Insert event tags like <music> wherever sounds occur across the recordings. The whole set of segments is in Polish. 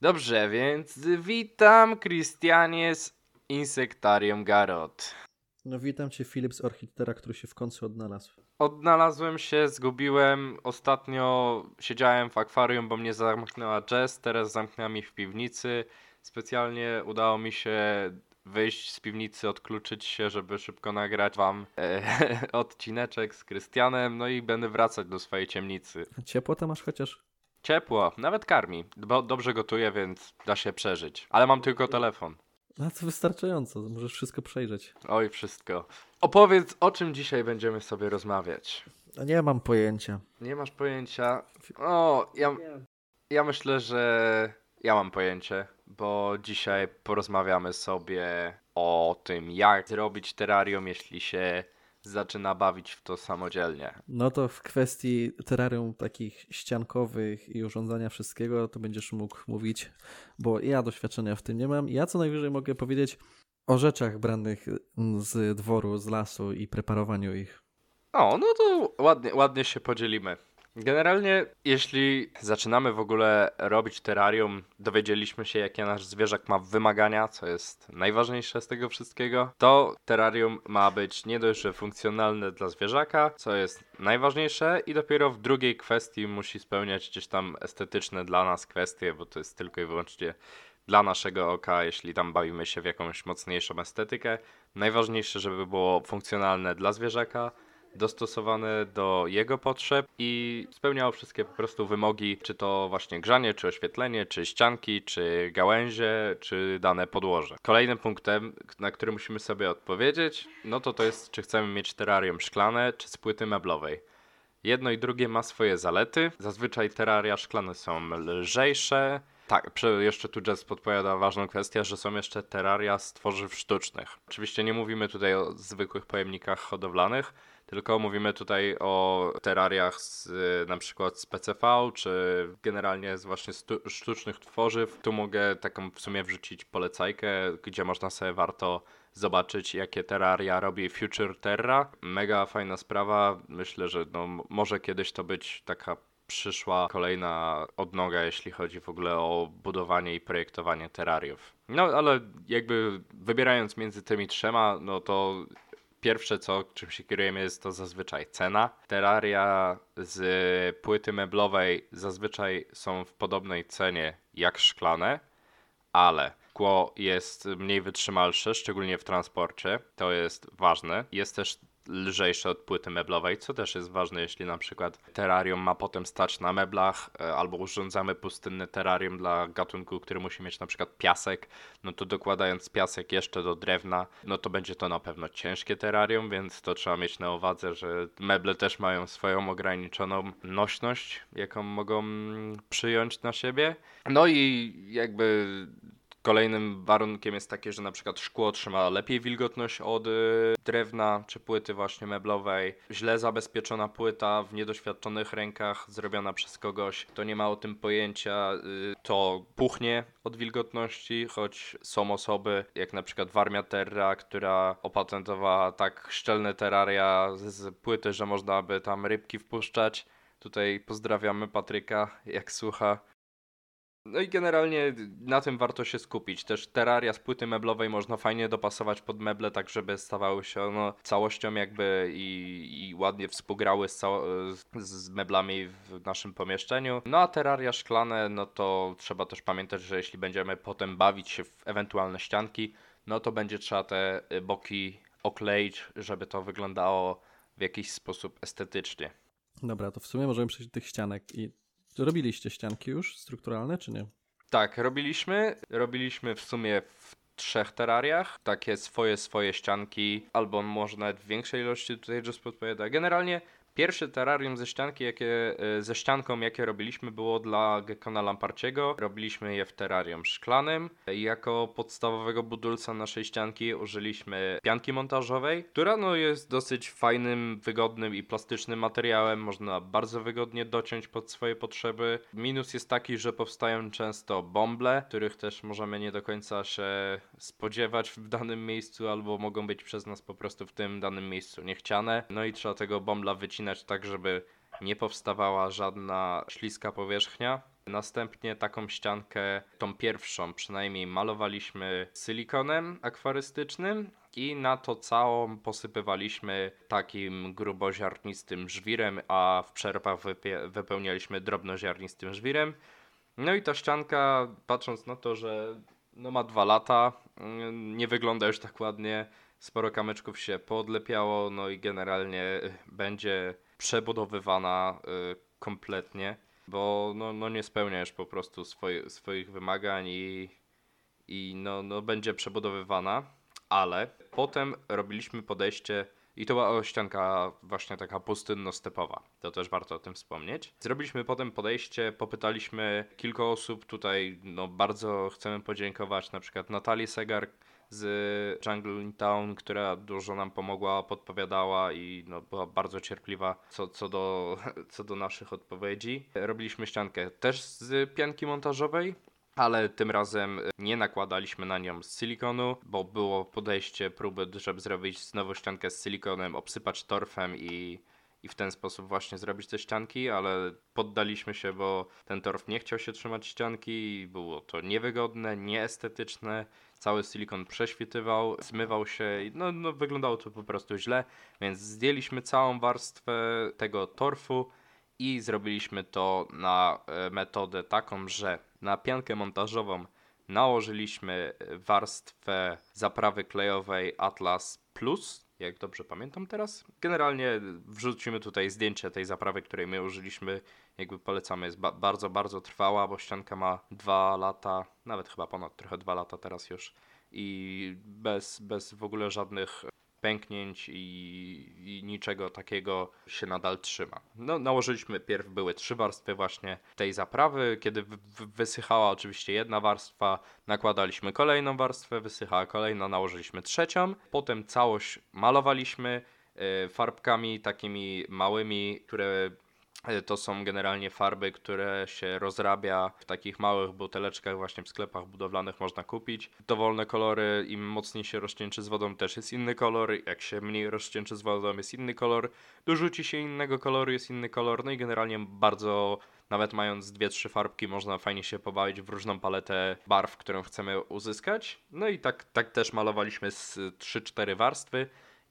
Dobrze, więc witam Christianie z Insektarium Garot. No witam cię Filip z Orchitera, który się w końcu odnalazł. Odnalazłem się, zgubiłem. Ostatnio siedziałem w akwarium, bo mnie zamknęła Jess, teraz zamknęła mi w piwnicy. Specjalnie udało mi się wyjść z piwnicy, odkluczyć się, żeby szybko nagrać wam e, <laughs> odcineczek z Krystianem, no i będę wracać do swojej ciemnicy. Ciepło tam masz chociaż? Ciepło, nawet karmi, bo dobrze gotuję, więc da się przeżyć. Ale mam tylko telefon. No to wystarczająco, możesz wszystko przejrzeć. Oj, wszystko. Opowiedz, o czym dzisiaj będziemy sobie rozmawiać. A nie mam pojęcia. Nie masz pojęcia? O, ja, ja myślę, że ja mam pojęcie, bo dzisiaj porozmawiamy sobie o tym, jak zrobić terrarium, jeśli się zaczyna bawić w to samodzielnie. No to w kwestii terrarium takich ściankowych i urządzania wszystkiego, to będziesz mógł mówić, bo ja doświadczenia w tym nie mam. Ja co najwyżej mogę powiedzieć o rzeczach branych z dworu, z lasu i preparowaniu ich. O, no to ładnie, ładnie się podzielimy. Generalnie, jeśli zaczynamy w ogóle robić terrarium, dowiedzieliśmy się, jakie nasz zwierzak ma wymagania, co jest najważniejsze z tego wszystkiego, to terrarium ma być nie dość, że funkcjonalne dla zwierzaka, co jest najważniejsze, i dopiero w drugiej kwestii musi spełniać gdzieś tam estetyczne dla nas kwestie, bo to jest tylko i wyłącznie dla naszego oka, jeśli tam bawimy się w jakąś mocniejszą estetykę. Najważniejsze, żeby było funkcjonalne dla zwierzaka dostosowane do jego potrzeb i spełniało wszystkie po prostu wymogi, czy to właśnie grzanie, czy oświetlenie, czy ścianki, czy gałęzie, czy dane podłoże. Kolejnym punktem, na który musimy sobie odpowiedzieć, no to to jest, czy chcemy mieć terrarium szklane, czy z płyty meblowej. Jedno i drugie ma swoje zalety. Zazwyczaj terraria szklane są lżejsze, tak, jeszcze tu Jess podpowiada ważną kwestię, że są jeszcze terraria z tworzyw sztucznych. Oczywiście nie mówimy tutaj o zwykłych pojemnikach hodowlanych, tylko mówimy tutaj o terrariach z na przykład z PCV, czy generalnie z właśnie sztucznych tworzyw. Tu mogę taką w sumie wrzucić polecajkę, gdzie można sobie warto zobaczyć, jakie terraria robi Future Terra. Mega fajna sprawa. Myślę, że no, może kiedyś to być taka przyszła kolejna odnoga, jeśli chodzi w ogóle o budowanie i projektowanie terrariów. No ale jakby wybierając między tymi trzema, no to pierwsze co, czym się kierujemy jest to zazwyczaj cena. Terraria z płyty meblowej zazwyczaj są w podobnej cenie jak szklane, ale szkło jest mniej wytrzymalsze, szczególnie w transporcie. To jest ważne. Jest też lżejsze od płyty meblowej, co też jest ważne, jeśli na przykład terrarium ma potem stać na meblach, e, albo urządzamy pustynne terrarium dla gatunku, który musi mieć na przykład piasek, no to dokładając piasek jeszcze do drewna, no to będzie to na pewno ciężkie terrarium, więc to trzeba mieć na uwadze, że meble też mają swoją ograniczoną nośność, jaką mogą przyjąć na siebie. No i jakby Kolejnym warunkiem jest takie, że na przykład szkło trzyma lepiej wilgotność od y, drewna czy płyty właśnie meblowej. Źle zabezpieczona płyta w niedoświadczonych rękach, zrobiona przez kogoś, kto nie ma o tym pojęcia, y, to puchnie od wilgotności, choć są osoby, jak na przykład Warmia Terra, która opatentowała tak szczelne terraria z płyty, że można by tam rybki wpuszczać. Tutaj pozdrawiamy Patryka, jak słucha. No i generalnie na tym warto się skupić. Też terraria z płyty meblowej można fajnie dopasować pod meble, tak żeby stawały się no, całością jakby i, i ładnie współgrały z, z meblami w naszym pomieszczeniu. No a terraria szklane, no to trzeba też pamiętać, że jeśli będziemy potem bawić się w ewentualne ścianki, no to będzie trzeba te boki okleić, żeby to wyglądało w jakiś sposób estetycznie. Dobra, to w sumie możemy przejść do tych ścianek i Robiliście ścianki już strukturalne, czy nie? Tak, robiliśmy. Robiliśmy w sumie w trzech terrariach. Takie swoje, swoje ścianki, albo może nawet w większej ilości tutaj Just podpowiada. Generalnie Pierwsze terrarium ze, ścianki, jakie, e, ze ścianką, jakie robiliśmy, było dla Gekona Lamparciego. Robiliśmy je w terrarium szklanym. Jako podstawowego budulca naszej ścianki użyliśmy pianki montażowej, która no, jest dosyć fajnym, wygodnym i plastycznym materiałem. Można bardzo wygodnie dociąć pod swoje potrzeby. Minus jest taki, że powstają często bąble, których też możemy nie do końca się spodziewać w danym miejscu, albo mogą być przez nas po prostu w tym danym miejscu niechciane. No i trzeba tego bombla wycinać tak, żeby nie powstawała żadna śliska powierzchnia. Następnie taką ściankę, tą pierwszą przynajmniej, malowaliśmy silikonem akwarystycznym i na to całą posypywaliśmy takim gruboziarnistym żwirem, a w przerwach wypełnialiśmy drobnoziarnistym żwirem. No i ta ścianka, patrząc na to, że no ma dwa lata, nie wygląda już tak ładnie, sporo kamyczków się poodlepiało, no i generalnie y, będzie przebudowywana y, kompletnie, bo no, no nie spełnia już po prostu swoich wymagań i, i no, no będzie przebudowywana, ale potem robiliśmy podejście i to była ścianka właśnie taka pustynno-stepowa. To też warto o tym wspomnieć. Zrobiliśmy potem podejście, popytaliśmy kilka osób tutaj, no bardzo chcemy podziękować na przykład Natalii Segar, z Jungle Town, która dużo nam pomogła, podpowiadała i no, była bardzo cierpliwa co, co, do, <laughs> co do naszych odpowiedzi. Robiliśmy ściankę też z pianki montażowej, ale tym razem nie nakładaliśmy na nią z silikonu, bo było podejście, próby, żeby zrobić znowu ściankę z silikonem, obsypać torfem i, i w ten sposób właśnie zrobić te ścianki, ale poddaliśmy się, bo ten torf nie chciał się trzymać ścianki było to niewygodne, nieestetyczne cały silikon prześwitywał, zmywał się, no, no wyglądało to po prostu źle, więc zdjęliśmy całą warstwę tego torfu i zrobiliśmy to na e, metodę taką, że na piankę montażową nałożyliśmy warstwę zaprawy klejowej Atlas Plus, jak dobrze pamiętam teraz. Generalnie wrzucimy tutaj zdjęcie tej zaprawy, której my użyliśmy. Jakby polecamy, jest ba bardzo, bardzo trwała, bo ścianka ma dwa lata, nawet chyba ponad trochę dwa lata teraz już. I bez, bez w ogóle żadnych pęknięć i, i, niczego takiego się nadal trzyma. No, nałożyliśmy pierw były trzy warstwy właśnie tej zaprawy. Kiedy w, w, wysychała oczywiście jedna warstwa, nakładaliśmy kolejną warstwę, wysychała kolejna, nałożyliśmy trzecią. Potem całość malowaliśmy y, farbkami takimi małymi, które E, to są generalnie farby, które się rozrabia w takich małych buteleczkach, właśnie w sklepach budowlanych można kupić. Dowolne kolory, im mocniej się rozcieńczy z wodą, też jest inny kolor. Jak się mniej rozcieńczy z wodą, jest inny kolor. Dorzuci się innego koloru, jest inny kolor. No i generalnie bardzo, nawet mając dwie, trzy farbki, można fajnie się pobawić w różną paletę barw, którą chcemy uzyskać. No i tak, tak też malowaliśmy z 3-4 warstwy.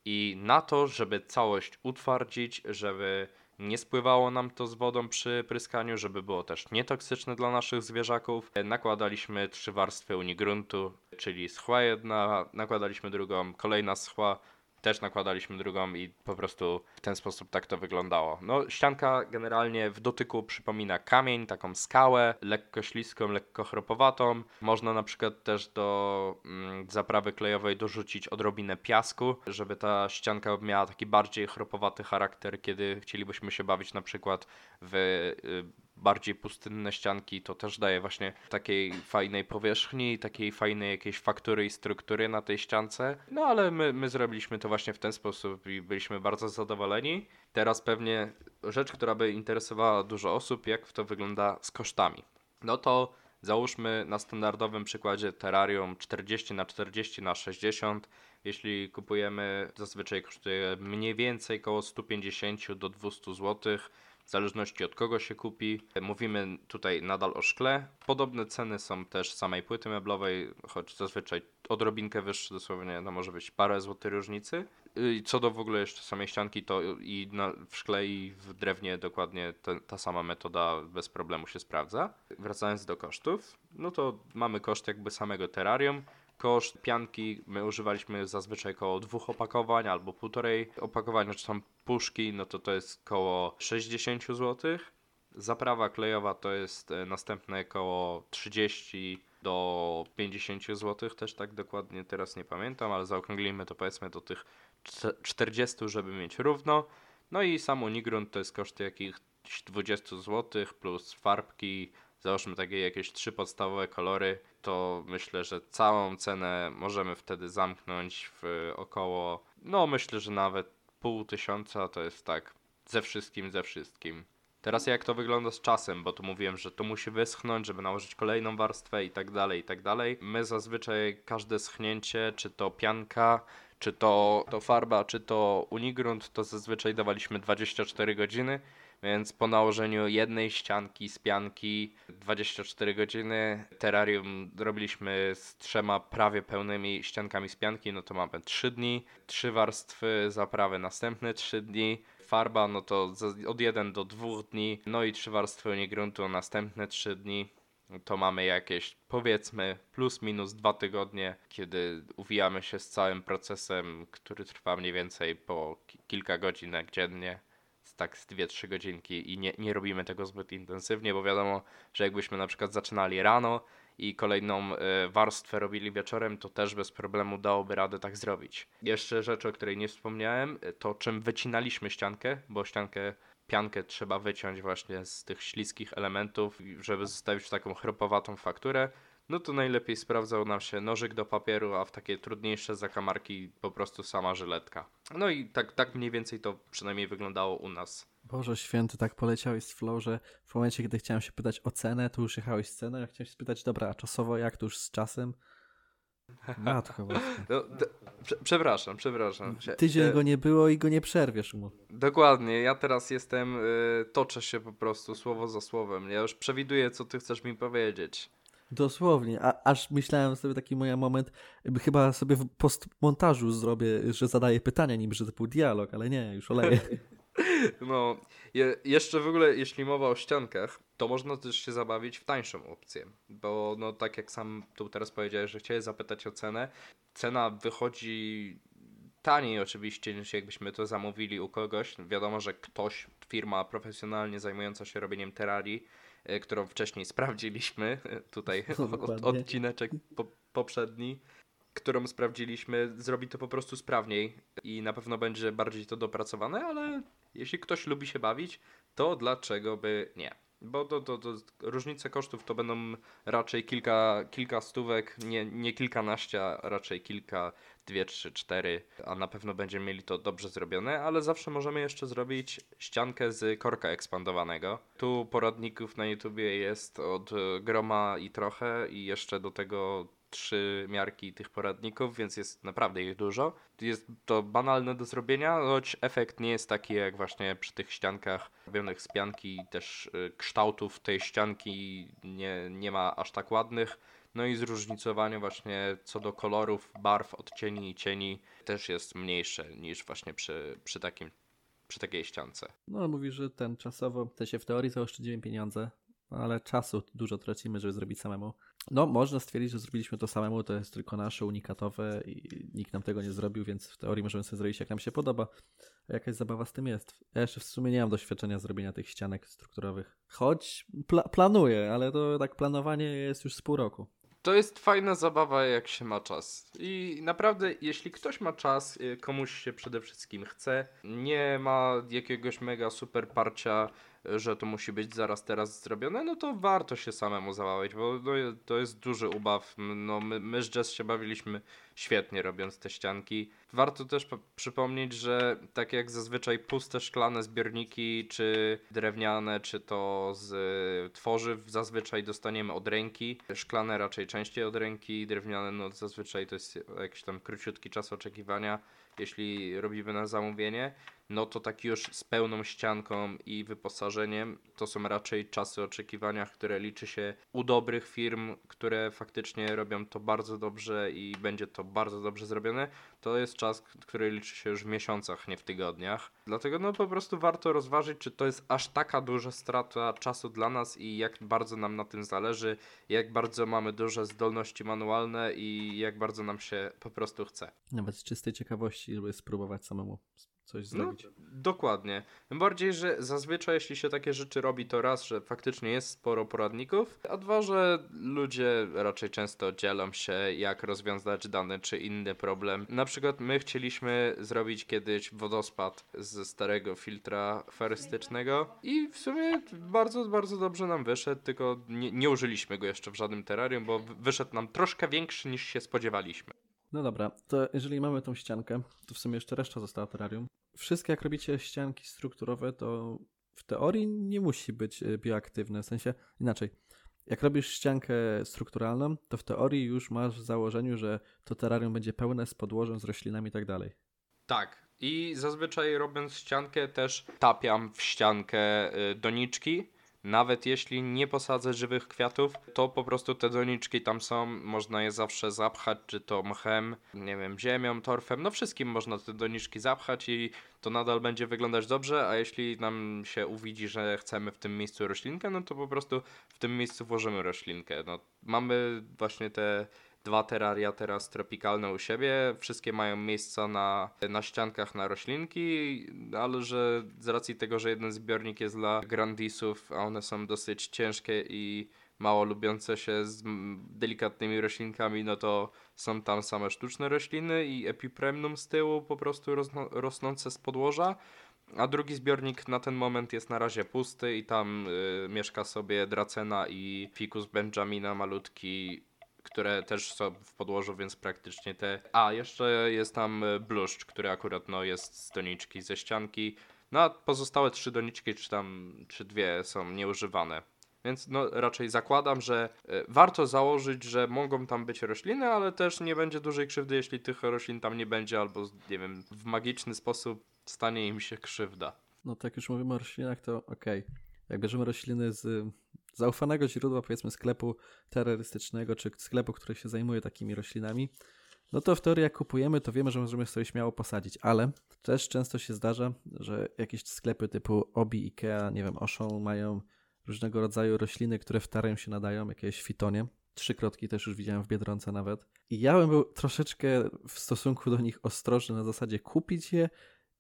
I na to, żeby całość utwardzić, żeby nie spływało nam to z wodą przy pryskaniu, żeby było też nietoksyczne dla naszych zwierzaków. Nakładaliśmy trzy warstwy unigruntu, czyli schła jedna, nakładaliśmy drugą, kolejna schła, też nakładaliśmy drugą i po prostu w ten sposób tak to wyglądało. No, ścianka generalnie w dotyku przypomina kamień, taką skałę, lekko śliską, lekko chropowatą. Można na przykład też do mm, zaprawy klejowej dorzucić odrobinę piasku, żeby ta ścianka miała taki bardziej chropowaty charakter, kiedy chcielibyśmy się bawić na przykład w y, bardziej pustynne ścianki, to też daje właśnie takiej fajnej powierzchni, takiej fajnej jakiejś faktury i struktury na tej ściance. No ale my, my zrobiliśmy to właśnie w ten sposób i byliśmy bardzo zadowoleni. Teraz pewnie rzecz, która by interesowała dużo osób, jak to wygląda z kosztami. No to załóżmy na standardowym przykładzie terrarium 40 na 40 na 60 jeśli kupujemy, zazwyczaj kosztuje mniej więcej około 150 do 200 zł w zależności od kogo się kupi. Mówimy tutaj nadal o szkle. Podobne ceny są też samej płyty meblowej, choć zazwyczaj odrobinkę wyższe, dosłownie no może być parę złotych różnicy. Co do w ogóle jeszcze samej ścianki, to i na, w szkle i w drewnie dokładnie ta, ta sama metoda bez problemu się sprawdza. Wracając do kosztów, no to mamy koszt jakby samego terrarium. Koszt pianki my używaliśmy zazwyczaj około dwóch opakowań albo półtorej opakowania, czy są puszki, no to to jest około 60 zł. Zaprawa klejowa to jest e, następne około 30 do 50 zł, też tak dokładnie teraz nie pamiętam, ale zaokrąglimy to powiedzmy do tych 40, żeby mieć równo. No i sam Unigrunt to jest koszt jakichś 20 zł plus farbki, załóżmy takie jakieś trzy podstawowe kolory, to myślę, że całą cenę możemy wtedy zamknąć w około, no myślę, że nawet pół tysiąca to jest tak ze wszystkim, ze wszystkim. Teraz jak to wygląda z czasem, bo tu mówiłem, że to musi wyschnąć, żeby nałożyć kolejną warstwę i tak dalej, i tak dalej. My zazwyczaj każde schnięcie, czy to pianka, czy to, to farba, czy to unigrunt, to zazwyczaj dawaliśmy 24 godziny, Więc po nałożeniu jednej ścianki z pianki 24 godziny terrarium robiliśmy z trzema prawie pełnymi ściankami z pianki, no to mamy 3 dni, trzy warstwy zaprawy następne 3 dni, farba no to od 1 do 2 dni, no i trzy warstwy unigruntu następne 3 dni. To mamy jakieś powiedzmy plus minus dwa tygodnie, kiedy uwijamy się z całym procesem, który trwa mniej więcej po kilka godzinek dziennie tak z 2-3 godzinki i nie, nie robimy tego zbyt intensywnie, bo wiadomo, że jakbyśmy na przykład zaczynali rano i kolejną y, warstwę robili wieczorem, to też bez problemu dałoby radę tak zrobić. Jeszcze rzecz, o której nie wspomniałem, y, to czym wycinaliśmy ściankę, bo ściankę piankę trzeba wyciąć właśnie z tych śliskich elementów, żeby zostawić taką chropowatą fakturę no to najlepiej sprawdzał nam się nożyk do papieru, a w takie trudniejsze zakamarki po prostu sama żyletka. No i tak, tak mniej więcej to przynajmniej wyglądało u nas. Boże święty, tak poleciałeś z flow, że w momencie, kiedy chciałem się pytać o cenę, to już jechałeś z ceną, ja chciałem się spytać, dobra, a czasowo jak, to już z czasem? Matko <laughs> no, prze przepraszam, przepraszam. Tydzień go nie było i go nie przerwiesz mu. Dokładnie, ja teraz jestem, y, toczę się po prostu słowo za słowem. Ja już przewiduję, co ty chcesz mi powiedzieć. Dosłownie, a, aż myślałem sobie taki mój moment, chyba sobie w postmontażu zrobię, że zadaję pytania, niby że to był dialog, ale nie, już oleję. <laughs> No, je, jeszcze w ogóle, jeśli mowa o ściankach, to można też się zabawić w tańszą opcję, bo no tak jak sam tu teraz powiedziałeś, że chciałeś zapytać o cenę, cena wychodzi taniej oczywiście niż jakbyśmy to zamówili u kogoś. Wiadomo, że ktoś, firma profesjonalnie zajmująca się robieniem terrarii, którą wcześniej sprawdziliśmy, e, tutaj <laughs> od, odcineczek po, poprzedni, którą sprawdziliśmy, zrobi to po prostu sprawniej i na pewno będzie bardziej to dopracowane, ale jeśli ktoś lubi się bawić, to dlaczego by nie? Bo to, to, to różnice kosztów to będą raczej kilka, kilka stówek, nie, nie kilkanaście, a raczej kilka, dwie, trzy, cztery, a na pewno będziemy mieli to dobrze zrobione, ale zawsze możemy jeszcze zrobić ściankę z korka ekspandowanego. Tu poradników na YouTubie jest od groma i trochę i jeszcze do tego trzy miarki tych poradników, więc jest naprawdę ich dużo. Jest to banalne do zrobienia, choć efekt nie jest taki jak właśnie przy tych ściankach robionych z pianki, też y, kształtów tej ścianki nie, nie ma aż tak ładnych. No i zróżnicowanie właśnie co do kolorów, barw, odcieni i cieni też jest mniejsze niż właśnie przy, przy takim przy takiej ściance. No, mówi, że ten czasowo, to się w teorii zaoszczędzimy pieniądze, ale czasu dużo tracimy, żeby zrobić samemu. No, można stwierdzić, że zrobiliśmy to samemu, to jest tylko nasze, unikatowe i nikt nam tego nie zrobił, więc w teorii możemy sobie zrobić jak nam się podoba. Jakaś zabawa z tym jest. Ja jeszcze w sumie nie mam doświadczenia zrobienia tych ścianek strukturowych. Choć pla planuję, ale to tak planowanie jest już z pół roku. To jest fajna zabawa, jak się ma czas. I naprawdę, jeśli ktoś ma czas, y, komuś się przede wszystkim chce, nie ma jakiegoś mega super parcia że to musi być zaraz teraz zrobione, no to warto się samemu zabawić, bo to jest duży ubaw. No, my, my z Jazz się bawiliśmy świetnie robiąc te ścianki. Warto też przypomnieć, że tak jak zazwyczaj puste szklane zbiorniki, czy drewniane, czy to z tworzyw, zazwyczaj dostaniemy od ręki. Szklane raczej częściej od ręki, drewniane no zazwyczaj to jest jakiś tam króciutki czas oczekiwania, jeśli robimy na zamówienie no to tak już z pełną ścianką i wyposażeniem to są raczej czasy oczekiwania, które liczy się u dobrych firm, które faktycznie robią to bardzo dobrze i będzie to bardzo dobrze zrobione. To jest czas, który liczy się już w miesiącach, nie w tygodniach. Dlatego no po prostu warto rozważyć, czy to jest aż taka duża strata czasu dla nas i jak bardzo nam na tym zależy, jak bardzo mamy duże zdolności manualne i jak bardzo nam się po prostu chce. Nawet z czystej ciekawości, żeby spróbować samemu coś no, zrobić. No, dokładnie. Tym bardziej, że zazwyczaj jeśli się takie rzeczy robi, to raz, że faktycznie jest sporo poradników, a dwa, że ludzie raczej często dzielą się, jak rozwiązać dany czy inny problem. Na przykład my chcieliśmy zrobić kiedyś wodospad ze starego filtra ferystycznego i w sumie bardzo, bardzo dobrze nam wyszedł, tylko nie, nie użyliśmy go jeszcze w żadnym terrarium, bo wyszedł nam troszkę większy niż się spodziewaliśmy. No dobra, to jeżeli mamy tą ściankę, to w sumie jeszcze reszta została terrarium. Wszystkie jak robicie ścianki strukturowe, to w teorii nie musi być e, bioaktywne, w sensie inaczej. Jak robisz ściankę strukturalną, to w teorii już masz w założeniu, że to terrarium będzie pełne z podłożem, z roślinami i tak dalej. Tak, I zazwyczaj robiąc ściankę też tapiam w ściankę y, doniczki. Nawet jeśli nie posadzę żywych kwiatów, to po prostu te doniczki tam są, można je zawsze zapchać, czy to mchem, nie wiem, ziemią, torfem, no wszystkim można te doniczki zapchać i to nadal będzie wyglądać dobrze, a jeśli nam się uwidzi, że chcemy w tym miejscu roślinkę, no to po prostu w tym miejscu włożymy roślinkę. No, mamy właśnie te dwa teraria teraz tropikalne u siebie. Wszystkie mają miejsca na, na ściankach na roślinki, ale że z racji tego, że jeden zbiornik jest dla grandisów, a one są dosyć ciężkie i mało lubiące się z delikatnymi roślinkami, no to są tam same sztuczne rośliny i epipremnum z tyłu po prostu rosnące z podłoża. A drugi zbiornik na ten moment jest na razie pusty i tam y, mieszka sobie Dracena i Ficus benjamina malutki które też są w podłożu, więc praktycznie te... A, jeszcze jest tam e, bluszcz, który akurat no, jest z doniczki, ze ścianki. No a pozostałe trzy doniczki, czy tam, czy dwie są nieużywane. Więc no, raczej zakładam, że y, warto założyć, że mogą tam być rośliny, ale też nie będzie dużej krzywdy, jeśli tych roślin tam nie będzie, albo nie wiem, w magiczny sposób stanie im się krzywda. No tak już mówimy o roślinach, to okej. Okay. Jak bierzemy rośliny z zaufanego źródła, powiedzmy sklepu terrorystycznego, czy sklepu, który się zajmuje takimi roślinami, no to w teorii jak kupujemy, to wiemy, że możemy sobie śmiało posadzić, ale też często się zdarza, że jakieś sklepy typu Obi, Ikea, nie wiem, Oszą mają różnego rodzaju rośliny, które w terenie się nadają, jakieś fitonie. Trzykrotki też już widziałem w Biedronce nawet. I ja bym był troszeczkę w stosunku do nich ostrożny na zasadzie kupić je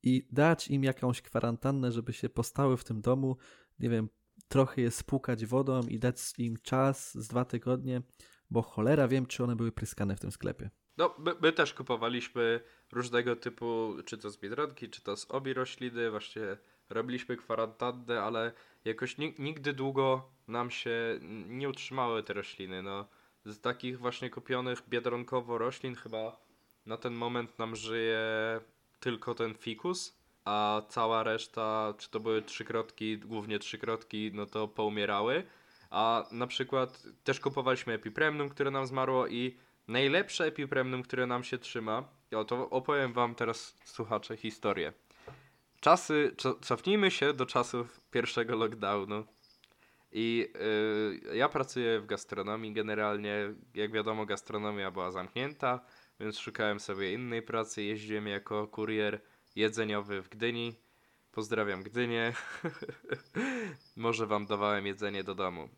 i dać im jakąś kwarantannę, żeby się postały w tym domu, nie wiem, trochę je spłukać wodą i dać im czas z dwa tygodnie, bo cholera wiem, czy one były pryskane w tym sklepie. No, my, my też kupowaliśmy różnego typu, czy to z biedronki, czy to z obi rośliny, właśnie robiliśmy kwarantannę, ale jakoś nigdy długo nam się nie utrzymały te rośliny. No, z takich właśnie kupionych biedronkowo roślin chyba na ten moment nam żyje tylko ten fikus a cała reszta, czy to były trzykrotki, głównie trzykrotki, no to poumierały. A na przykład też kupowaliśmy epipremnum, które nam zmarło i najlepsze epipremnum, które nam się trzyma, o to opowiem wam teraz słuchacze historię. Czasy, cofnijmy się do czasów pierwszego lockdownu. I yy, ja pracuję w gastronomii generalnie. Jak wiadomo, gastronomia była zamknięta, więc szukałem sobie innej pracy. Jeździłem jako kurier jedzeniowy w Gdyni. Pozdrawiam Gdynię. <laughs> Może wam dawałem jedzenie do domu.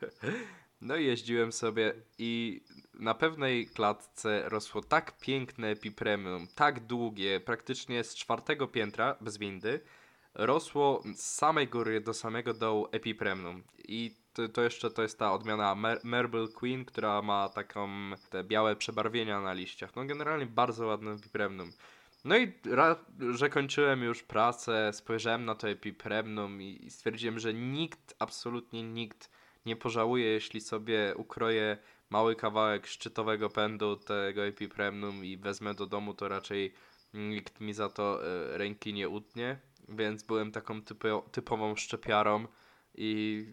<laughs> no i jeździłem sobie i na pewnej klatce rosło tak piękne epipremium, tak długie, praktycznie z czwartego piętra, bez windy, rosło z samej góry do samego dołu epipremium. I to, to, jeszcze to jest ta odmiana Mer Marble Queen, która ma taką te białe przebarwienia na liściach. No generalnie bardzo ładne epipremium. No i raz, że kończyłem już pracę, spojrzałem na to epipremnum i stwierdziłem, że nikt, absolutnie nikt nie pożałuje, jeśli sobie ukroję mały kawałek szczytowego pędu tego epipremnum i wezmę do domu, to raczej nikt mi za to e, ręki nie utnie, więc byłem taką typo, typową szczepiarą i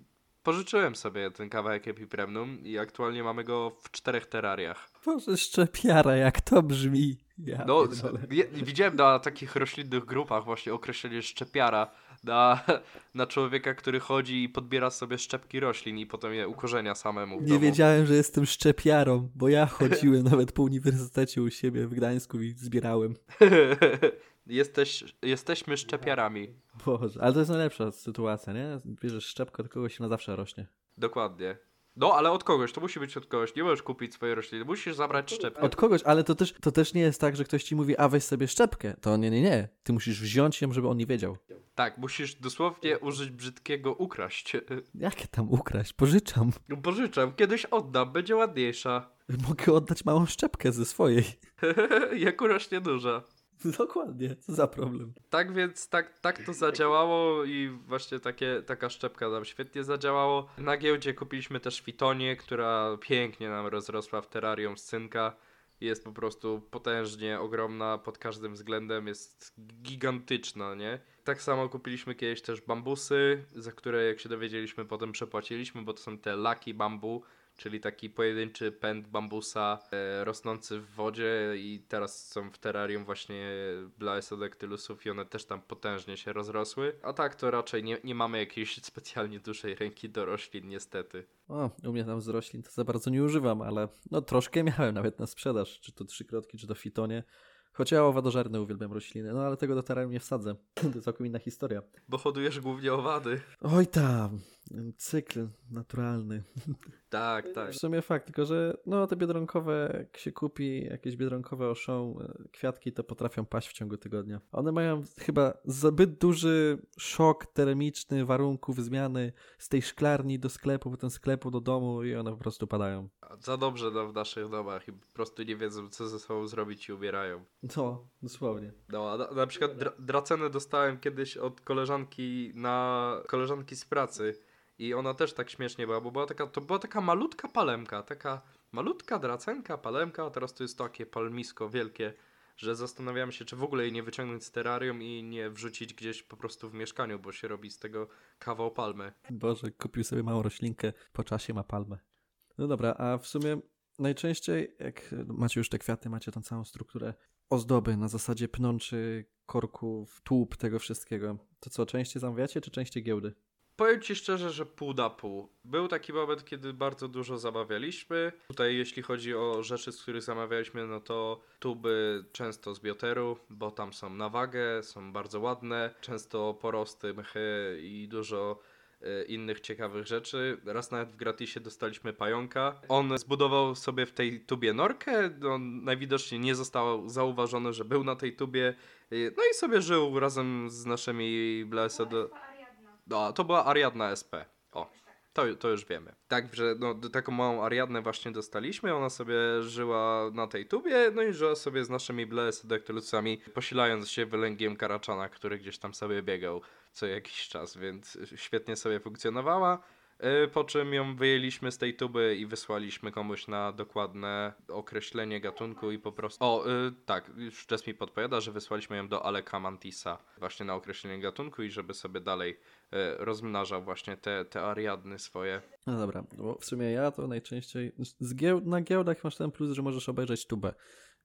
pożyczyłem sobie ten kawałek epipremnum i aktualnie mamy go w czterech terariach. Boże, szczepiara, jak to brzmi. Ja no, ja, widziałem na takich roślinnych grupach właśnie określenie szczepiara na, <laughs> na człowieka, który chodzi i podbiera sobie szczepki roślin i potem je ukorzenia samemu. Nie wiedziałem, że jestem szczepiarą, bo ja chodziłem <laughs> nawet po uniwersytecie u siebie w Gdańsku i zbierałem. <laughs> Jesteś, jesteśmy szczepiarami. Boże, ale to jest najlepsza sytuacja, nie? Bierzesz szczepkę, do kogoś na zawsze rośnie. Dokładnie. No, ale od kogoś, to musi być od kogoś. Nie możesz kupić swojej rośliny, musisz zabrać szczepkę. Od kogoś, ale to też, to też nie jest tak, że ktoś ci mówi, a weź sobie szczepkę. To nie, nie, nie. Ty musisz wziąć ją, żeby on nie wiedział. Tak, musisz dosłownie użyć brzydkiego ukraść. <laughs> Jakie tam ukraść? Pożyczam. No, pożyczam, kiedyś oddam, będzie ładniejsza. Mogę oddać małą szczepkę ze swojej. <laughs> Jak urośnie duża. <laughs> Dokładnie, co za problem. Tak więc tak, tak to zadziałało i właśnie takie, taka szczepka nam świetnie zadziałało. Na giełdzie kupiliśmy też fitonię, która pięknie nam rozrosła w terrarium z cynka. Jest po prostu potężnie ogromna pod każdym względem, jest gigantyczna, nie? Tak samo kupiliśmy kiedyś też bambusy, za które jak się dowiedzieliśmy potem przepłaciliśmy, bo to są te laki bambu, czyli taki pojedynczy pęd bambusa e, rosnący w wodzie i teraz są w terrarium właśnie Blaesodactylusów i one też tam potężnie się rozrosły. A tak to raczej nie, nie mamy jakiejś <laughs> specjalnie dużej ręki do roślin niestety. O, u mnie tam z roślin to za bardzo nie używam, ale no troszkę <laughs> miałem nawet na sprzedaż, czy to trzykrotki, czy to fitonie. Choć ja owadożerne uwielbiam rośliny, no ale tego do terrarium nie wsadzę. <clears throat> To jest całkiem inna historia. Bo hodujesz głównie owady. Oj tam, cykl naturalny. <laughs> Tak, tak. W sumie fakt, tylko że no te biedronkowe, jak się kupi jakieś biedronkowe oszą, e, kwiatki, to potrafią paść w ciągu tygodnia. One mają chyba zbyt duży szok termiczny warunków zmiany z tej szklarni do sklepu, potem sklepu do domu i one po prostu padają. Za dobrze no, w naszych domach i po prostu nie wiedzą, co ze sobą zrobić i ubierają. No, dosłownie. No, a na, na przykład dra dracenę dostałem kiedyś od koleżanki na koleżanki z pracy i ona też tak śmiesznie była, bo była taka, to była taka malutka palemka, taka malutka dracenka, palemka, a teraz to jest takie palmisko wielkie, że zastanawiam się, czy w ogóle jej nie wyciągnąć z terrarium i nie wrzucić gdzieś po prostu w mieszkaniu, bo się robi z tego kawał palmy. Boże, kupił sobie małą roślinkę, po czasie ma palmę. No dobra, a w sumie najczęściej, jak macie już te kwiaty, macie tą całą strukturę ozdoby na zasadzie pnączy, korków, tłup, tego wszystkiego, to co, częściej zamawiacie, czy częściej giełdy? Powiem Ci szczerze, że pół na pół. Był taki moment, kiedy bardzo dużo zamawialiśmy. Tutaj jeśli chodzi o rzeczy, z których zamawialiśmy, no to tuby często z bioteru, bo tam są na wagę, są bardzo ładne, często porosty, mchy i dużo e, innych ciekawych rzeczy. Raz nawet w gratisie dostaliśmy pająka. On zbudował sobie w tej tubie norkę, on najwidoczniej nie został zauważony, że był na tej tubie, e, no i sobie żył razem z naszymi Blessed... No, to była Ariadna SP. O, to, to już wiemy. Także no, taką małą Ariadnę właśnie dostaliśmy. Ona sobie żyła na tej tubie, no i żyła sobie z naszymi blesedektylusami, posilając się wylęgiem karaczana, który gdzieś tam sobie biegał co jakiś czas, więc świetnie sobie funkcjonowała. Y, po czym ją wyjęliśmy z tej tuby i wysłaliśmy komuś na dokładne określenie gatunku i po prostu. O, y, tak, już mi podpowiada, że wysłaliśmy ją do Aleka Mantisa właśnie na określenie gatunku i żeby sobie dalej y, rozmnażał właśnie te, te ariadny swoje. No dobra, bo w sumie ja to najczęściej. Z na giełdach masz ten plus, że możesz obejrzeć tubę.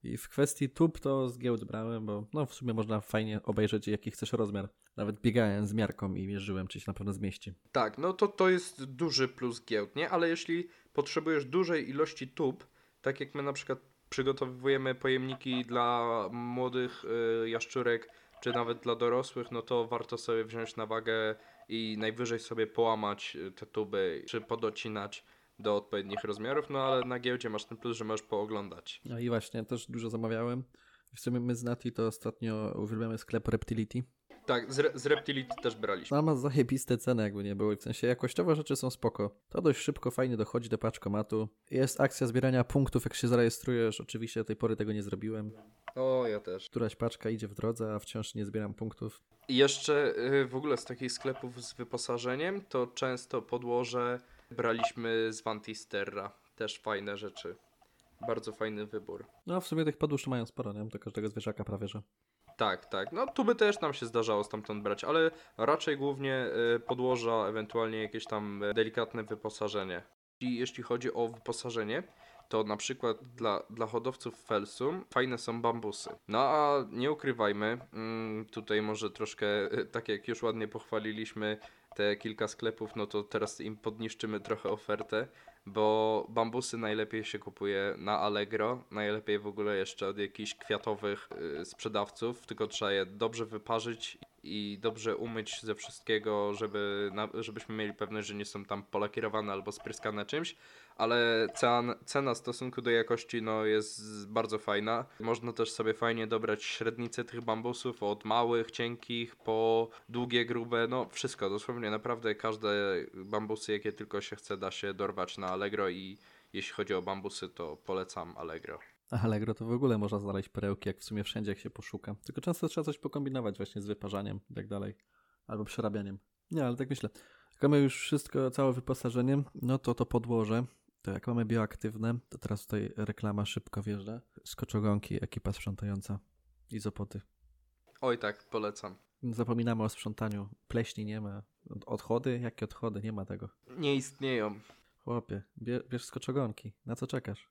I w kwestii tub to z giełd brałem, bo no w sumie można fajnie obejrzeć jaki chcesz rozmiar. Nawet biegałem z miarką i mierzyłem, czy się na pewno zmieści. Tak, no to to jest duży plus giełd, nie? Ale jeśli potrzebujesz dużej ilości tub, tak jak my na przykład przygotowujemy pojemniki dla młodych y, jaszczurek, czy nawet dla dorosłych, no to warto sobie wziąć na wagę i najwyżej sobie połamać y, te tuby, czy podocinać do odpowiednich rozmiarów, no ale na giełdzie masz ten plus, że możesz pooglądać. No i właśnie, też dużo zamawiałem. W sumie my z Nati to ostatnio uwielbiamy sklep Reptility. Tak, z, Re- z Reptility też braliśmy. No ma zajebiste ceny, jakby nie było. W sensie jakościowo rzeczy są spoko. To dość szybko, fajnie dochodzi do paczkomatu. Jest akcja zbierania punktów, jak się zarejestrujesz. Oczywiście do tej pory tego nie zrobiłem. O, ja też. Któraś paczka idzie w drodze, a wciąż nie zbieram punktów. I jeszcze y, w ogóle z takich sklepów z wyposażeniem, to często podłoże braliśmy z Vantisterra. Też fajne rzeczy. Bardzo fajny wybór. No w sumie tych podłóż mają sporo, nie? Do każdego zwierzaka prawie, że. Tak, tak. No tu by też nam się zdarzało stamtąd brać, ale raczej głównie y, podłoża, ewentualnie jakieś tam y, delikatne wyposażenie. I jeśli chodzi o wyposażenie, to na przykład dla, dla hodowców felsum fajne są bambusy. No a nie ukrywajmy, mm, tutaj może troszkę, y, tak jak już ładnie pochwaliliśmy te kilka sklepów, no to teraz im podniszczymy trochę ofertę, bo bambusy najlepiej się kupuje na Allegro, najlepiej w ogóle jeszcze od jakichś kwiatowych y, sprzedawców, tylko trzeba je dobrze wyparzyć i dobrze umyć ze wszystkiego, żeby, żebyśmy mieli pewność, że nie są tam polakierowane albo spryskane czymś, ale cena, cena w stosunku do jakości no, jest bardzo fajna. Można też sobie fajnie dobrać średnicę tych bambusów od małych, cienkich po długie, grube, no wszystko, dosłownie naprawdę każde bambusy, jakie tylko się chce, da się dorwać na Allegro i jeśli chodzi o bambusy, to polecam Allegro. Allegro to w ogóle można znaleźć perełki, jak w sumie wszędzie, jak się poszuka. Tylko często trzeba coś pokombinować właśnie z wyparzaniem i tak dalej. Albo przerabianiem. Nie, ale tak myślę. Jak mamy już wszystko, całe wyposażenie, no to to podłoże, to jak mamy bioaktywne, to teraz tutaj reklama szybko wjeżdża. Skoczogonki, ekipa sprzątająca, izopoty. Oj tak, polecam. Zapominamy o sprzątaniu. Pleśni nie ma. Odchody? Jakie odchody? Nie ma tego. Nie istnieją. chłopie, bie, bierz skoczogonki. Na co czekasz?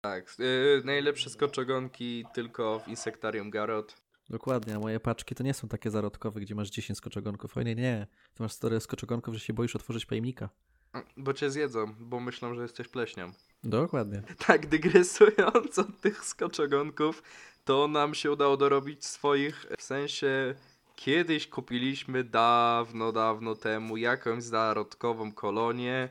Tak, yy, najlepsze skoczogonki tylko w Insektarium Garot. Dokładnie, a moje paczki to nie są takie zarodkowe, gdzie masz 10 skoczogonków. O nie, nie. Ty masz stare skoczogonków, że się boisz otworzyć pojemnika. Bo cię zjedzą, bo myślą, że jesteś pleśnią. Dokładnie. <laughs> Tak, dygresując od tych skoczogonków, to nam się udało dorobić swoich, w sensie kiedyś kupiliśmy dawno, dawno temu jakąś zarodkową kolonię.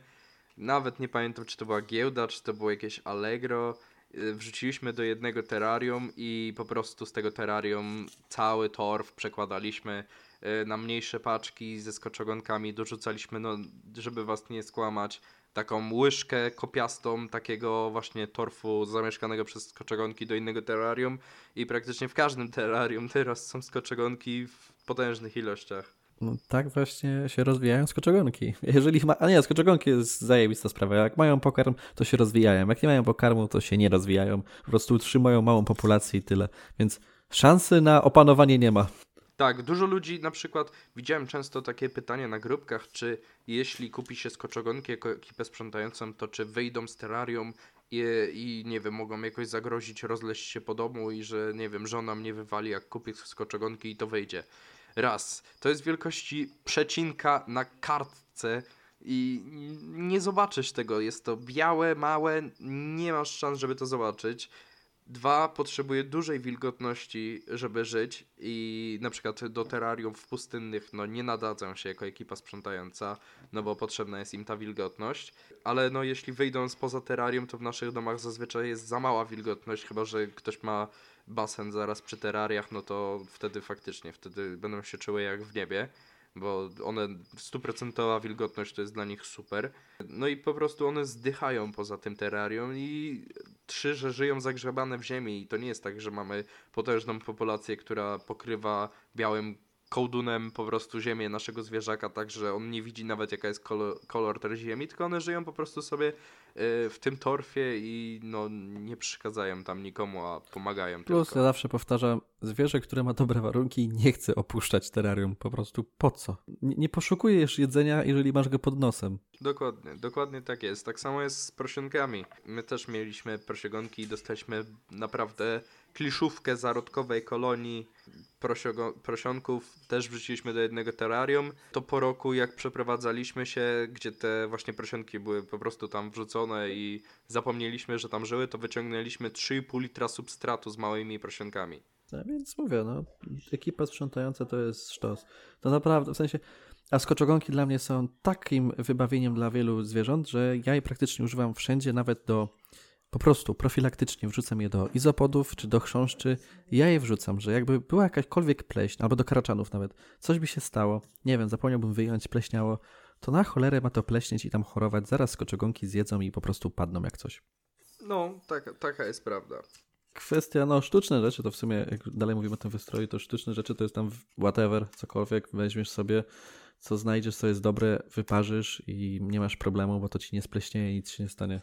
Nawet nie pamiętam, czy to była giełda, czy to było jakieś Allegro. Y, Wrzuciliśmy do jednego terrarium i po prostu z tego terrarium cały torf przekładaliśmy y, na mniejsze paczki ze skoczogonkami. Dorzucaliśmy, no, żeby was nie skłamać, taką łyżkę kopiastą takiego właśnie torfu zamieszkanego przez skoczogonki do innego terrarium i praktycznie w każdym terrarium teraz są skoczogonki w potężnych ilościach. No, tak właśnie się rozwijają skoczogonki. Jeżeli ma... A nie, skoczogonki jest zajebista sprawa. Jak mają pokarm, to się rozwijają. Jak nie mają pokarmu, to się nie rozwijają. Po prostu utrzymają małą populację i tyle. Więc szansy na opanowanie nie ma. Tak, dużo ludzi na przykład, widziałem często takie pytania na grupkach, czy jeśli kupi się skoczogonki jako ekipę sprzątającą, to czy wyjdą z terrarium i, i nie wiem, mogą jakoś zagrozić, rozleść się po domu i że nie wiem, żona mnie wywali jak kupi skoczogonki i to wyjdzie. Raz, to jest wielkości przecinka na kartce i nie zobaczysz tego, jest to białe, małe, nie masz szans, żeby to zobaczyć. Dwa, potrzebuje dużej wilgotności, żeby żyć i na przykład do terrarium w pustynnych no nie nadadzą się jako ekipa sprzątająca, no bo potrzebna jest im ta wilgotność. Ale no jeśli wyjdą spoza terrarium, to w naszych domach zazwyczaj jest za mała wilgotność, chyba że ktoś ma basen zaraz przy terrariach, no to wtedy faktycznie, wtedy będą się czuły jak w niebie bo one, stuprocentowa wilgotność to jest dla nich super. No i po prostu one zdychają poza tym terrarium i trzy, że żyją zagrzebane w ziemi i to nie jest tak, że mamy potężną populację, która pokrywa białym kołdunem po prostu ziemię naszego zwierzaka, tak że on nie widzi nawet jaka jest kolor, kolor tej ziemi, tylko one żyją po prostu sobie y, w tym torfie i no nie przeszkadzają tam nikomu, a pomagają Plus tylko. ja zawsze powtarzam, zwierzę, które ma dobre warunki nie chce opuszczać terrarium. Po prostu po co? Nie, nie poszukujesz jedzenia, jeżeli masz go pod nosem. Dokładnie, dokładnie tak jest. Tak samo jest z prosionkami. My też mieliśmy prosiogonki i dostaliśmy naprawdę kliszówkę zarodkowej kolonii prosiogo- prosionków. Też wrzuciliśmy do jednego terrarium. To po roku, jak przeprowadzaliśmy się, gdzie te właśnie prosionki były po prostu tam wrzucone i zapomnieliśmy, że tam żyły, to wyciągnęliśmy 3,5 litra substratu z małymi prosionkami. No więc mówię, no, ekipa sprzątająca to jest sztos. To naprawdę, w sensie, a skoczogonki dla mnie są takim wybawieniem dla wielu zwierząt, że ja je praktycznie używam wszędzie, nawet do, po prostu profilaktycznie wrzucam je do izopodów czy do chrząszczy. Ja je wrzucam, że jakby była jakaśkolwiek pleśń, albo do karaczanów nawet, coś by się stało, nie wiem, zapomniałbym wyjąć, pleśniało, to na cholerę ma to pleśnieć i tam chorować, zaraz skoczogonki zjedzą i po prostu padną jak coś. No, taka, taka jest prawda. Kwestia, no sztuczne rzeczy, to w sumie, jak dalej mówimy o tym wystroju, to sztuczne rzeczy to jest tam whatever, cokolwiek, weźmiesz sobie, co znajdziesz, co jest dobre, wyparzysz i nie masz problemu, bo to ci nie spleśnieje i nic się nie stanie.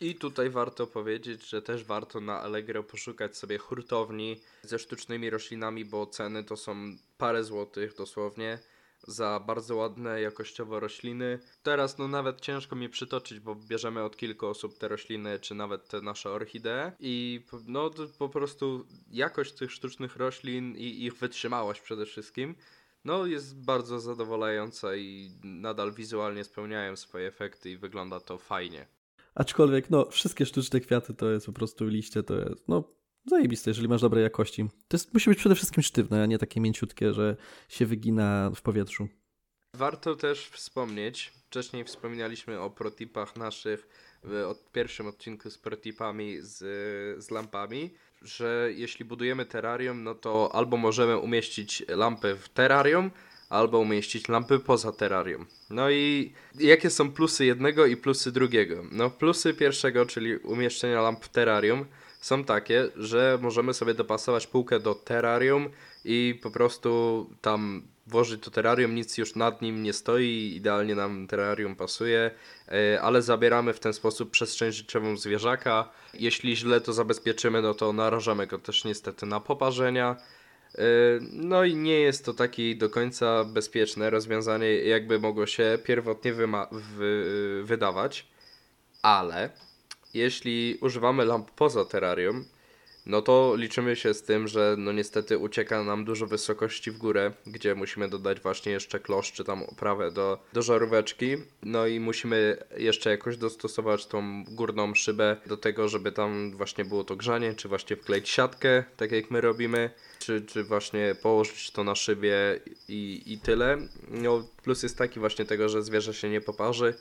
I tutaj warto powiedzieć, że też warto na Allegro poszukać sobie hurtowni ze sztucznymi roślinami, bo ceny to są parę złotych dosłownie za bardzo ładne jakościowo rośliny. Teraz no nawet ciężko mi przytoczyć, bo bierzemy od kilku osób te rośliny, czy nawet te nasze orchidee i no po prostu jakość tych sztucznych roślin i ich wytrzymałość przede wszystkim no jest bardzo zadowalająca i nadal wizualnie spełniają swoje efekty i wygląda to fajnie. Aczkolwiek, no, wszystkie sztuczne kwiaty to jest po prostu liście, to jest, no, zajebiste, jeżeli masz dobrej jakości. To jest, musi być przede wszystkim sztywne, a nie takie mięciutkie, że się wygina w powietrzu. Warto też wspomnieć, wcześniej wspominaliśmy o protipach naszych w od pierwszym odcinku z protipami z, z lampami, że jeśli budujemy terrarium, no to albo możemy umieścić lampy w terrarium, albo umieścić lampy poza terrarium. No i jakie są plusy jednego i plusy drugiego? No plusy pierwszego, czyli umieszczenia lamp w terrarium, są takie, że możemy sobie dopasować półkę do terrarium i po prostu tam włożyć to terrarium, nic już nad nim nie stoi, idealnie nam terrarium pasuje, e, ale zabieramy w ten sposób przestrzeń życiową zwierzaka. Jeśli źle to zabezpieczymy, no to narażamy go też niestety na poparzenia. E, No i nie jest to takie do końca bezpieczne rozwiązanie, jakby mogło się pierwotnie wy- wydawać. ale jeśli używamy lamp poza terrarium, no to liczymy się z tym, że no niestety ucieka nam dużo wysokości w górę, gdzie musimy dodać właśnie jeszcze klosz czy tam oprawę do, do żaróweczki. No i musimy jeszcze jakoś dostosować tą górną szybę do tego, żeby tam właśnie było to grzanie, czy właśnie wkleić siatkę, tak jak my robimy, czy, czy właśnie położyć to na szybie i, i tyle. No plus jest taki właśnie tego, że zwierzę się nie poparzy,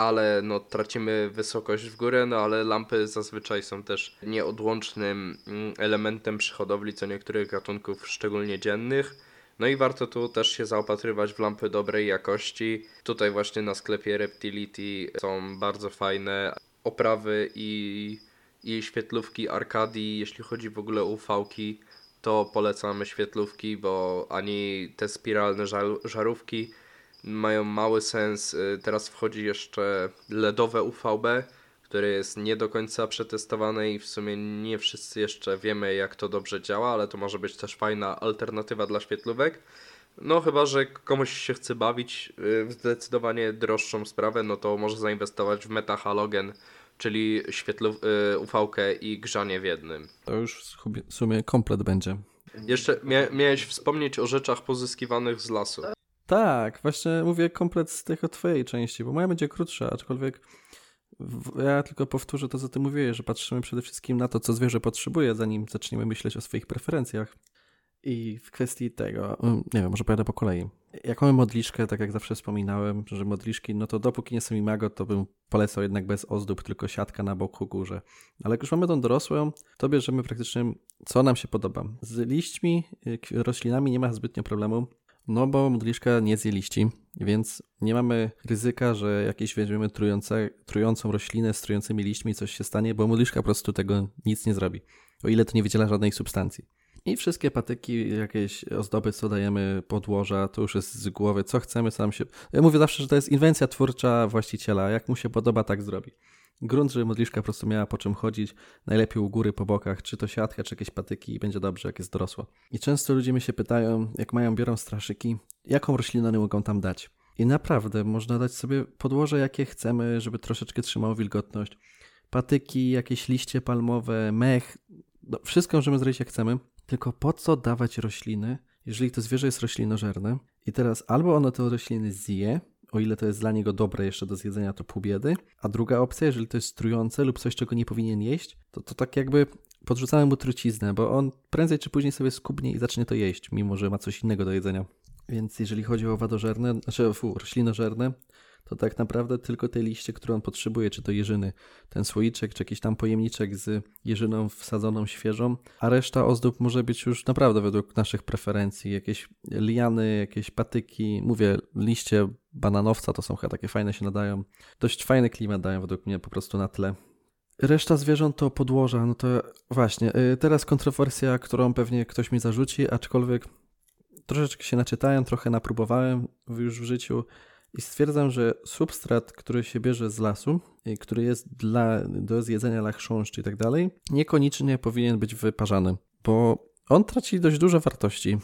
ale no tracimy wysokość w górę, no ale lampy zazwyczaj są też nieodłącznym mm, elementem przy hodowli co niektórych gatunków, szczególnie dziennych. No i warto tu też się zaopatrywać w lampy dobrej jakości. Tutaj właśnie na sklepie Reptility są bardzo fajne oprawy i, i świetlówki Arcadii, jeśli chodzi w ogóle o UV-ki, to polecamy świetlówki, bo ani te spiralne żarówki, mają mały sens. Y, teraz wchodzi jeszcze LEDowe UVB, które jest nie do końca przetestowane i w sumie nie wszyscy jeszcze wiemy jak to dobrze działa, ale to może być też fajna alternatywa dla świetlówek. No chyba, że komuś się chce bawić y, w zdecydowanie droższą sprawę, no to może zainwestować w metahalogen, czyli świetlów, y, i grzanie w jednym. To już w sumie komplet będzie. Jeszcze mia miałeś wspomnieć o rzeczach pozyskiwanych z lasu. Tak, właśnie mówię komplet z tych o twojej części, bo moja będzie krótsza, aczkolwiek ja tylko powtórzę to, co ty mówiłeś, że patrzymy przede wszystkim na to, co zwierzę potrzebuje, zanim zaczniemy myśleć o swoich preferencjach. I w kwestii tego, mm, nie wiem, może pojadę po kolei. Jak mamy modliszkę, tak jak zawsze wspominałem, że modliszki, no to dopóki nie są imago, to bym polecał jednak bez ozdób, tylko siatka na boku górze. Ale jak już mamy tą dorosłą, to bierzemy praktycznie, co nam się podoba. Z liśćmi, y, roślinami nie ma zbytnio problemu. No bo modliszka nie zje liści, więc nie mamy ryzyka, że jakieś weźmiemy trujące, trującą roślinę z trującymi liśćmi coś się stanie, bo modliszka po prostu tego nic nie zrobi, o ile to nie wydziela żadnej substancji. I wszystkie patyki, jakieś ozdoby, co dajemy, podłoża, to już jest z głowy, co chcemy, sam się... Ja mówię zawsze, że to jest inwencja twórcza właściciela, jak mu się podoba, tak zrobi grunt, żeby modliszka po prostu miała po czym chodzić, najlepiej u góry, po bokach, czy to siatka, czy jakieś patyki i będzie dobrze, jak jest dorosła. I często ludzie mi się pytają, jak mają, biorą straszyki, jaką roślinę mogą tam dać. I naprawdę można dać sobie podłoże, jakie chcemy, żeby troszeczkę trzymało wilgotność. Patyki, jakieś liście palmowe, mech, no, wszystko możemy zrobić jak chcemy, tylko po co dawać rośliny, jeżeli to zwierzę jest roślinożerne i teraz albo ono te rośliny zje, o ile to jest dla niego dobre jeszcze do zjedzenia, to pół biedy. A druga opcja, jeżeli to jest trujące lub coś, czego nie powinien jeść, to, to tak jakby podrzucałem mu truciznę, bo on prędzej czy później sobie skubnie i zacznie to jeść, mimo że ma coś innego do jedzenia. Więc jeżeli chodzi o owadożerne, znaczy fu, roślinożerne, to tak naprawdę tylko te liście, które on potrzebuje, czy to jeżyny, ten słoiczek, czy jakiś tam pojemniczek z jeżyną wsadzoną świeżą, a reszta ozdób może być już naprawdę według naszych preferencji. Jakieś liany, jakieś patyki, mówię, liście bananowca to są chyba takie fajne się nadają. Dość fajny klimat dają według mnie po prostu na tle. Reszta zwierząt to podłoża, no to właśnie, y, teraz kontrowersja, którą pewnie ktoś mi zarzuci, aczkolwiek troszeczkę się naczytałem, trochę napróbowałem już w życiu i stwierdzam, że substrat, który się bierze z lasu, który jest dla, do zjedzenia dla chrząszczy i tak dalej, niekoniecznie powinien być wyparzany, bo on traci dość dużo wartości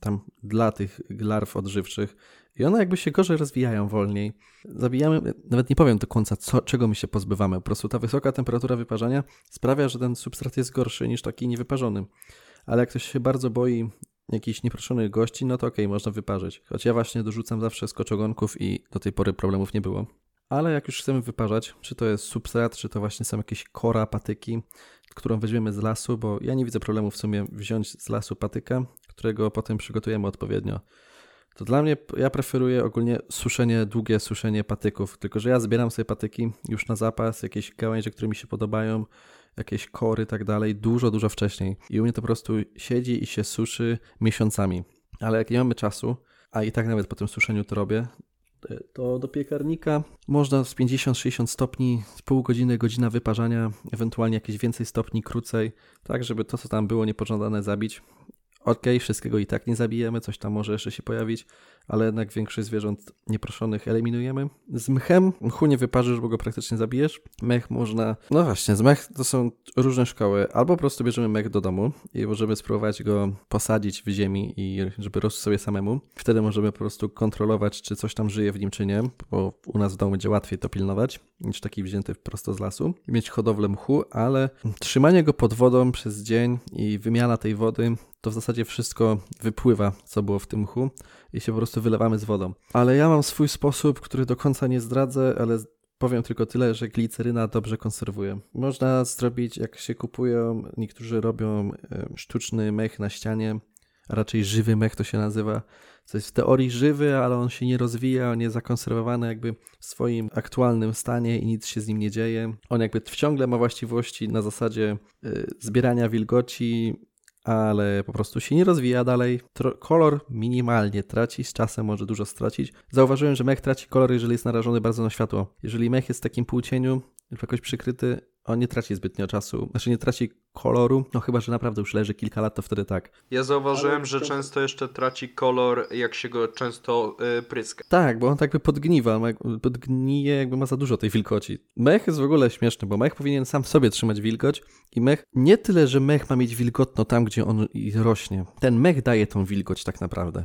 tam dla tych larw odżywczych i one jakby się gorzej rozwijają wolniej. Zabijamy, nawet nie powiem do końca, co, czego my się pozbywamy. Po prostu ta wysoka temperatura wyparzania sprawia, że ten substrat jest gorszy niż taki niewyparzony. Ale jak ktoś się bardzo boi jakichś nieproszonych gości, no to okej, okay, można wyparzyć. Choć ja właśnie dorzucam zawsze skoczogonków i do tej pory problemów nie było. Ale jak już chcemy wyparzać, czy to jest substrat, czy to właśnie są jakieś kora, patyki, którą weźmiemy z lasu, bo ja nie widzę problemu w sumie wziąć z lasu patyka, którego potem przygotujemy odpowiednio. To dla mnie, ja preferuję ogólnie suszenie, długie suszenie patyków, tylko że ja zbieram sobie patyki już na zapas, jakieś gałęzie, które mi się podobają, jakieś kory i tak dalej, dużo, dużo wcześniej. I u mnie to po prostu siedzi i się suszy miesiącami. Ale jak nie mamy czasu, a i tak nawet po tym suszeniu to robię, to do piekarnika można z 50-60 stopni, z pół godziny, godzina wyparzania, ewentualnie jakieś więcej stopni krócej, tak żeby to, co tam było niepożądane zabić. Okej, wszystkiego i tak nie zabijemy, coś tam może jeszcze się pojawić, ale jednak większość zwierząt nieproszonych eliminujemy. Z mchem mchu nie wyparzysz, bo go praktycznie zabijesz. Mech można... No właśnie, z mech to są różne szkoły. Albo po prostu bierzemy mech do domu i możemy spróbować go posadzić w ziemi i żeby rosł sobie samemu. Wtedy możemy po prostu kontrolować, czy coś tam żyje w nim, czy nie, bo u nas w domu będzie łatwiej to pilnować niż taki wzięty prosto z lasu. I mieć hodowlę mchu, ale trzymanie go pod wodą przez dzień i wymiana tej wody to w zasadzie wszystko wypływa, co było w tym mchu i się po prostu wylewamy z wodą. Ale ja mam swój sposób, który do końca nie zdradzę, ale powiem tylko tyle, że gliceryna dobrze konserwuje. Można zrobić, jak się kupują, niektórzy robią sztuczny mech na ścianie, a raczej żywy mech to się nazywa. Co jest w teorii żywy, ale on się nie rozwija, on jest zakonserwowany jakby w swoim aktualnym stanie i nic się z nim nie dzieje. On jakby ciągle ma właściwości na zasadzie y, zbierania wilgoci, ale po prostu się nie rozwija dalej. Tro kolor minimalnie traci, z czasem może dużo stracić. Zauważyłem, że mech traci kolor, jeżeli jest narażony bardzo na światło. Jeżeli mech jest w takim półcieniu, jakoś przykryty, on nie traci zbytnio czasu, znaczy nie traci koloru, no chyba, że naprawdę już leży kilka lat, to wtedy tak. Ja zauważyłem, Ale że to... często jeszcze traci kolor, jak się go często yy, pryska. Tak, bo on tak by podgniwa, podgnije, jakby ma za dużo tej wilgoci. Mech jest w ogóle śmieszny, bo mech powinien sam w sobie trzymać wilgoć i mech, nie tyle, że mech ma mieć wilgotno tam, gdzie on rośnie. Ten mech daje tą wilgoć tak naprawdę.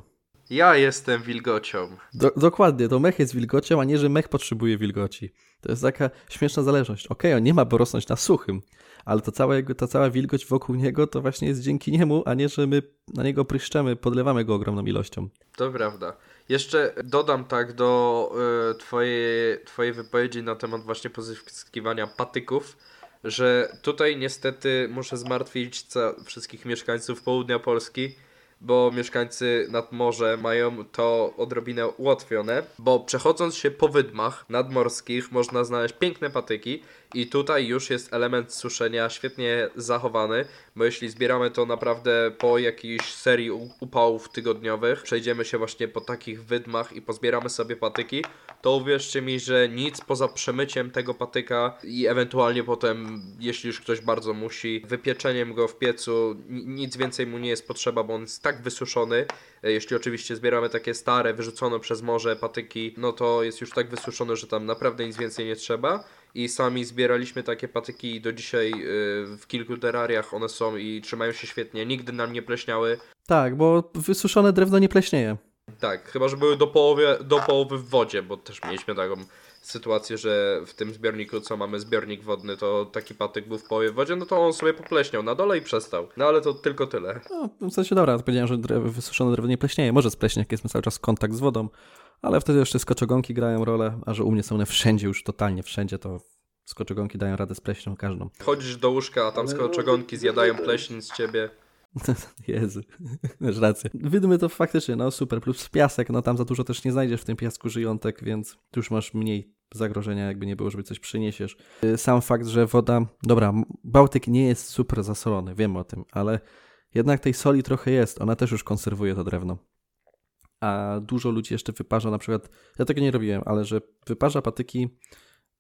Ja jestem wilgocią. Do, dokładnie, to mech jest wilgocią, a nie, że mech potrzebuje wilgoci. To jest taka śmieszna zależność. Okej, okay, on nie ma rosnąć na suchym, ale to cała, jego, ta cała wilgoć wokół niego to właśnie jest dzięki niemu, a nie, że my na niego pryszczemy, podlewamy go ogromną ilością. To prawda. Jeszcze dodam tak do y, twojej, twojej wypowiedzi na temat właśnie pozyskiwania patyków, że tutaj niestety muszę zmartwić wszystkich mieszkańców południa Polski, bo mieszkańcy nad morze mają to odrobinę ułatwione, bo przechodząc się po wydmach nadmorskich można znaleźć piękne patyki i tutaj już jest element suszenia świetnie zachowany, bo jeśli zbieramy to naprawdę po jakiejś serii upałów tygodniowych, przejdziemy się właśnie po takich wydmach i pozbieramy sobie patyki, to uwierzcie mi, że nic poza przemyciem tego patyka i ewentualnie potem, jeśli już ktoś bardzo musi, wypieczeniem go w piecu, nic więcej mu nie jest potrzeba, bo on jest tak wysuszony. E, jeśli oczywiście zbieramy takie stare, wyrzucone przez morze patyki, no to jest już tak wysuszony, że tam naprawdę nic więcej nie trzeba i sami zbieraliśmy takie patyki i do dzisiaj y, w kilku terariach one są i trzymają się świetnie. Nigdy nam nie pleśniały. Tak, bo wysuszone drewno nie pleśnieje. Tak, chyba że były do połowy, do połowy w wodzie, bo też mieliśmy taką sytuację, że w tym zbiorniku, co mamy zbiornik wodny, to taki patyk był w połowie w wodzie, no to on sobie popleśniał na dole i przestał. No ale to tylko tyle. No, w sensie dobra, powiedziałem, że drew, wysuszone drewno nie pleśnieje. Może spleśnie, jak jest cały czas kontakt z wodą, ale wtedy jeszcze skoczogonki grają rolę, a że u mnie są one wszędzie, już totalnie wszędzie, to skoczogonki dają radę z pleśnią każdą. Chodzisz do łóżka, a tam skoczogonki zjadają pleśń z ciebie. <laughs> Jezu, <laughs> masz rację. Wydmy to faktycznie, no super, plus piasek, no tam za dużo też nie znajdziesz w tym piasku żyjątek, więc tu już masz mniej zagrożenia, jakby nie było, żeby coś przyniesiesz. Y, sam fakt, że woda, dobra, Bałtyk nie jest super zasolony, wiem o tym, ale jednak tej soli trochę jest, ona też już konserwuje to drewno a dużo ludzi jeszcze wyparza na przykład, ja tego nie robiłem, ale że wyparza patyki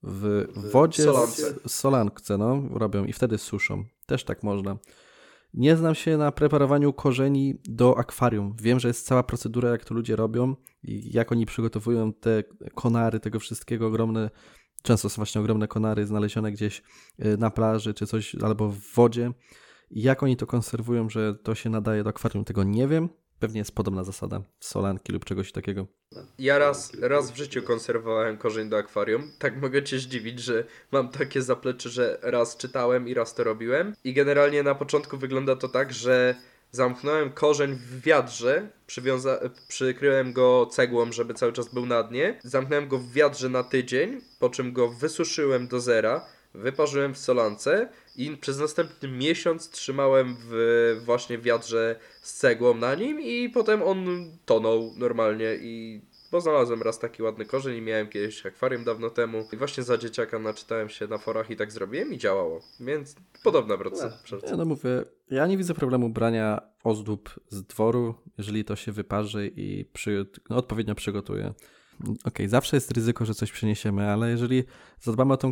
w wodzie z solankce, no, robią i wtedy suszą. Też tak można. Nie znam się na preparowaniu korzeni do akwarium. Wiem, że jest cała procedura, jak to ludzie robią i jak oni przygotowują te konary tego wszystkiego ogromne. Często są właśnie ogromne konary znalezione gdzieś y, na plaży czy coś, albo w wodzie. Jak oni to konserwują, że to się nadaje do akwarium, tego nie wiem. Pewnie jest podobna zasada solanki lub czegoś takiego. Ja raz, raz w życiu konserwowałem korzeń do akwarium. Tak mogę cię zdziwić, że mam takie zaplecze, że raz czytałem i raz to robiłem. I generalnie na początku wygląda to tak, że zamknąłem korzeń w wiadrze, przywiąza- przykryłem go cegłą, żeby cały czas był na dnie. Zamknąłem go w wiadrze na tydzień, po czym go wysuszyłem do zera wyparzyłem w solance i przez następny miesiąc trzymałem w właśnie wiadrze z cegłą na nim i potem on tonął normalnie i bo znalazłem raz taki ładny korzeń i miałem kiedyś akwarium dawno temu i właśnie za dzieciaka naczytałem się na forach i tak zrobiłem i działało, więc podobna procedura. Ja no mówię, ja nie widzę problemu brania ozdób z dworu, jeżeli to się wyparzy i przy, no, odpowiednio przygotuje. Okej, okay, zawsze jest ryzyko, że coś przyniesiemy, ale jeżeli zadbamy o tą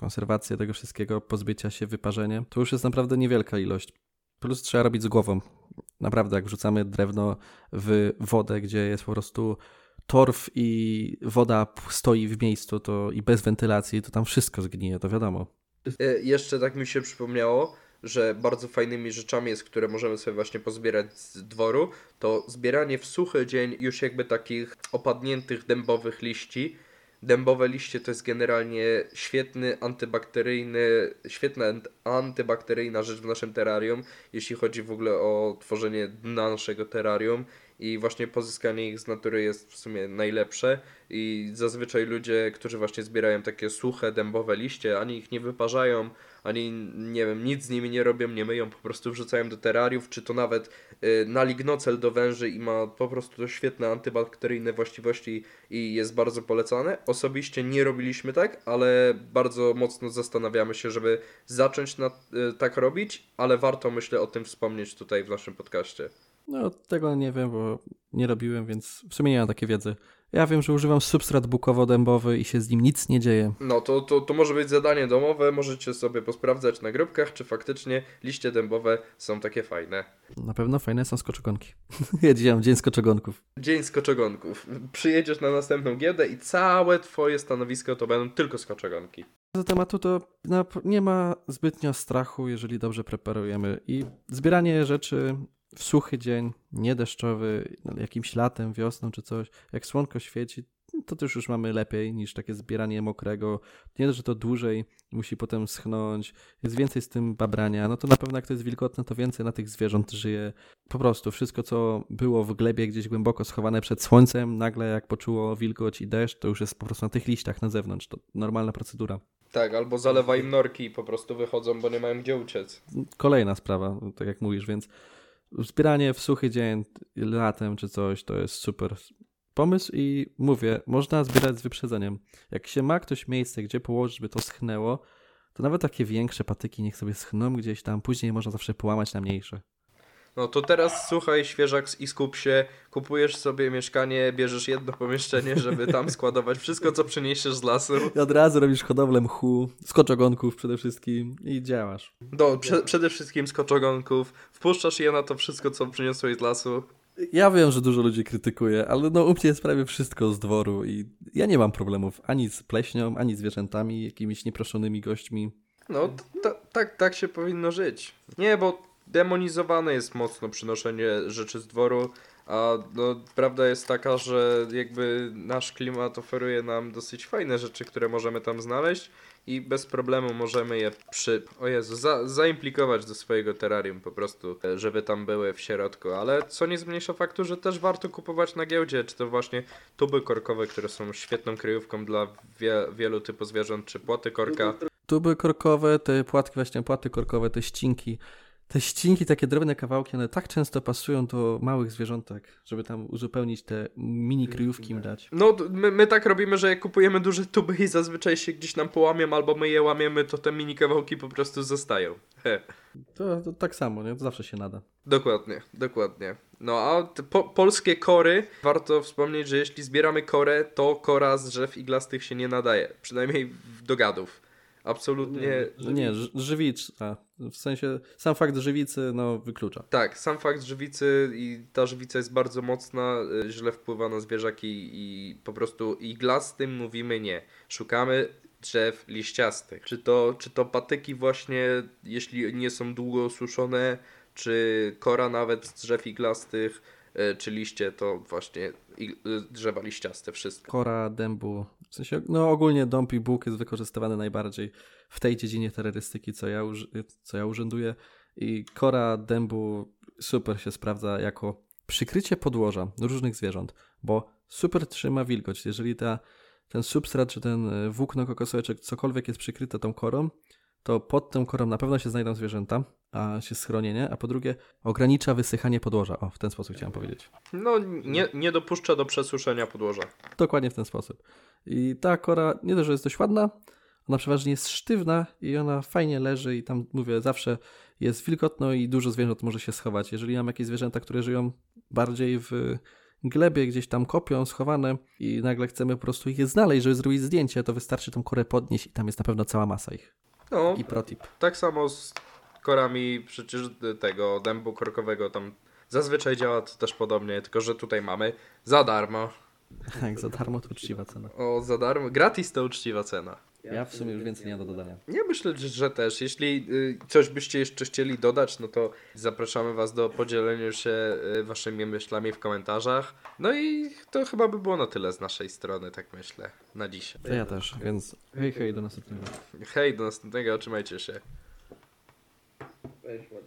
konserwację tego wszystkiego, pozbycia się, wyparzenie, to już jest naprawdę niewielka ilość. Plus trzeba robić z głową. naprawdę jak wrzucamy drewno w wodę, gdzie jest po prostu torf i woda stoi w miejscu to i bez wentylacji, to tam wszystko zgnije, to wiadomo. E, jeszcze tak mi się przypomniało, że bardzo fajnymi rzeczami jest, które możemy sobie właśnie pozbierać z dworu, to zbieranie w suchy dzień już jakby takich opadniętych dębowych liści. Dębowe liście to jest generalnie świetny antybakteryjny, świetna antybakteryjna rzecz w naszym terrarium, jeśli chodzi w ogóle o tworzenie dna naszego terrarium i właśnie pozyskanie ich z natury jest w sumie najlepsze. I zazwyczaj ludzie, którzy właśnie zbierają takie suche, dębowe liście, ani ich nie wyparzają, ani nie wiem, nic z nimi nie robią, nie myją, po prostu wrzucają do terrariów, czy to nawet y, na lignocel do węży i ma po prostu to świetne antybakteryjne właściwości i jest bardzo polecane. Osobiście nie robiliśmy tak, ale bardzo mocno zastanawiamy się, żeby zacząć na, y, tak robić, ale warto myślę o tym wspomnieć tutaj w naszym podcaście. No, tego nie wiem, bo nie robiłem, więc w sumie nie mam takiej wiedzy. Ja wiem, że używam substrat bukowo-dębowy i się z nim nic nie dzieje. No to, to, to może być zadanie domowe, możecie sobie posprawdzać na grupkach, czy faktycznie liście dębowe są takie fajne. Na pewno fajne są skoczogonki. <laughs> ja dzisiaj mam dzień skoczogonków. Dzień skoczogonków. Przyjedziesz na następną giełdę i całe twoje stanowisko to będą tylko skoczogonki. Z tematu to nie ma zbytnio strachu, jeżeli dobrze preparujemy i zbieranie rzeczy w suchy dzień, nie deszczowy, jakimś latem, wiosną czy coś, jak słonko świeci, to też już mamy lepiej niż takie zbieranie mokrego. Nie dość, że to dłużej musi potem schnąć, jest więcej z tym babrania. No to na pewno jak to jest wilgotne, to więcej na tych zwierząt żyje. Po prostu wszystko, co było w glebie gdzieś głęboko schowane przed słońcem, nagle jak poczuło wilgoć i deszcz, to już jest po prostu na tych liściach na zewnątrz. To normalna procedura. Tak, albo zalewa im norki i po prostu wychodzą, bo nie mają gdzie uciec. Kolejna sprawa, tak jak mówisz, więc Zbieranie w suchy dzień, latem czy coś, to jest super pomysł i mówię, można zbierać z wyprzedzeniem. Jak się ma ktoś miejsce, gdzie położyć, żeby to schnęło, to nawet takie większe patyki niech sobie schną gdzieś tam, później można zawsze połamać na mniejsze. No to teraz słuchaj, świeżak i skup się, kupujesz sobie mieszkanie, bierzesz jedno pomieszczenie, żeby tam <laughs> składować wszystko, co przyniesiesz z lasu. I od razu robisz hodowlę mchu, skoczogonków przede wszystkim i działasz. No, prze przede wszystkim skoczogonków, wpuszczasz je na to wszystko, co przyniosłeś z lasu. Ja wiem, że dużo ludzi krytykuje, ale no u mnie jest prawie wszystko z dworu i ja nie mam problemów ani z pleśnią, ani zwierzętami, jakimiś nieproszonymi gośćmi. No, tak, tak się powinno żyć. Nie, bo demonizowane jest mocno przynoszenie rzeczy z dworu, a no, prawda jest taka, że jakby nasz klimat oferuje nam dosyć fajne rzeczy, które możemy tam znaleźć i bez problemu możemy je przy... O Jezu, za, zaimplikować do swojego terrarium po prostu, żeby tam były w środku, ale co nie zmniejsza faktu, że też warto kupować na giełdzie, czy to właśnie tuby korkowe, które są świetną kryjówką dla wie, wielu typów zwierząt, czy płaty korka. Tuby korkowe, te płatki, właśnie płaty korkowe, te ścinki, te ścinki, takie drobne kawałki, one tak często pasują do małych zwierzątek, żeby tam uzupełnić te mini kryjówki im dać. No, my, my tak robimy, że jak kupujemy duże tuby i zazwyczaj się gdzieś nam połamią albo my je łamiemy, to te mini kawałki po prostu zostają. To, to, tak samo, nie? To zawsze się nada. Dokładnie, dokładnie. No a po, polskie kory, warto wspomnieć, że jeśli zbieramy korę, to kora z drzew iglastych się nie nadaje. Przynajmniej do gadów. Absolutnie. Nie, nie żywicza. W sensie sam fakt żywicy no, wyklucza. Tak, sam fakt żywicy i ta żywica jest bardzo mocna, y, źle wpływa na zwierzaki i po prostu iglastym mówimy nie. Szukamy drzew liściastych. Czy to, czy to patyki właśnie, jeśli nie są długo osuszone, czy kora nawet z drzew iglastych, y, czy liście, to właśnie y, drzewa liściaste, wszystko. Kora, dębu, w sensie, no ogólnie dąb i bóg jest wykorzystywany najbardziej w tej dziedzinie terrorystyki, co ja, co ja urzęduję. I kora dębu super się sprawdza jako przykrycie podłoża różnych zwierząt, bo super trzyma wilgoć. Jeżeli ta, ten substrat czy ten e, włókno kokosowe czy cokolwiek jest przykryte tą korą, to pod tą korą na pewno się znajdą zwierzęta, a się schronienie, a po drugie ogranicza wysychanie podłoża. O, w ten sposób chciałem powiedzieć. No, nie, nie dopuszcza do przesuszenia podłoża. Dokładnie w ten sposób. I ta kora nie dość, że jest dość ładna, ona przeważnie jest sztywna i ona fajnie leży i tam, mówię, zawsze jest wilgotno i dużo zwierząt może się schować. Jeżeli mam jakieś zwierzęta, które żyją bardziej w glebie, gdzieś tam kopią, schowane i nagle chcemy po prostu ich znaleźć, żeby zrobić zdjęcie, to wystarczy tą korę podnieść i tam jest na pewno cała masa ich. No, I protip. Tak samo z korami przecież tego dębu korkowego tam Zazwyczaj działa to też podobnie, tylko że tutaj mamy za darmo. Tak, za darmo to uczciwa cena. O, za darmo. Gratis to uczciwa cena. Ja w sumie już więcej nie mam do dodania. Ja myślę, że, też. Jeśli y, coś byście jeszcze chcieli dodać, no to zapraszamy Was do podzielenia się y, Waszymi myślami w komentarzach. No i to chyba by było na tyle z naszej strony, tak myślę, na dzisiaj. To ja też, więc hej hej, do następnego. Hej, do następnego, trzymajcie się. Edgewood.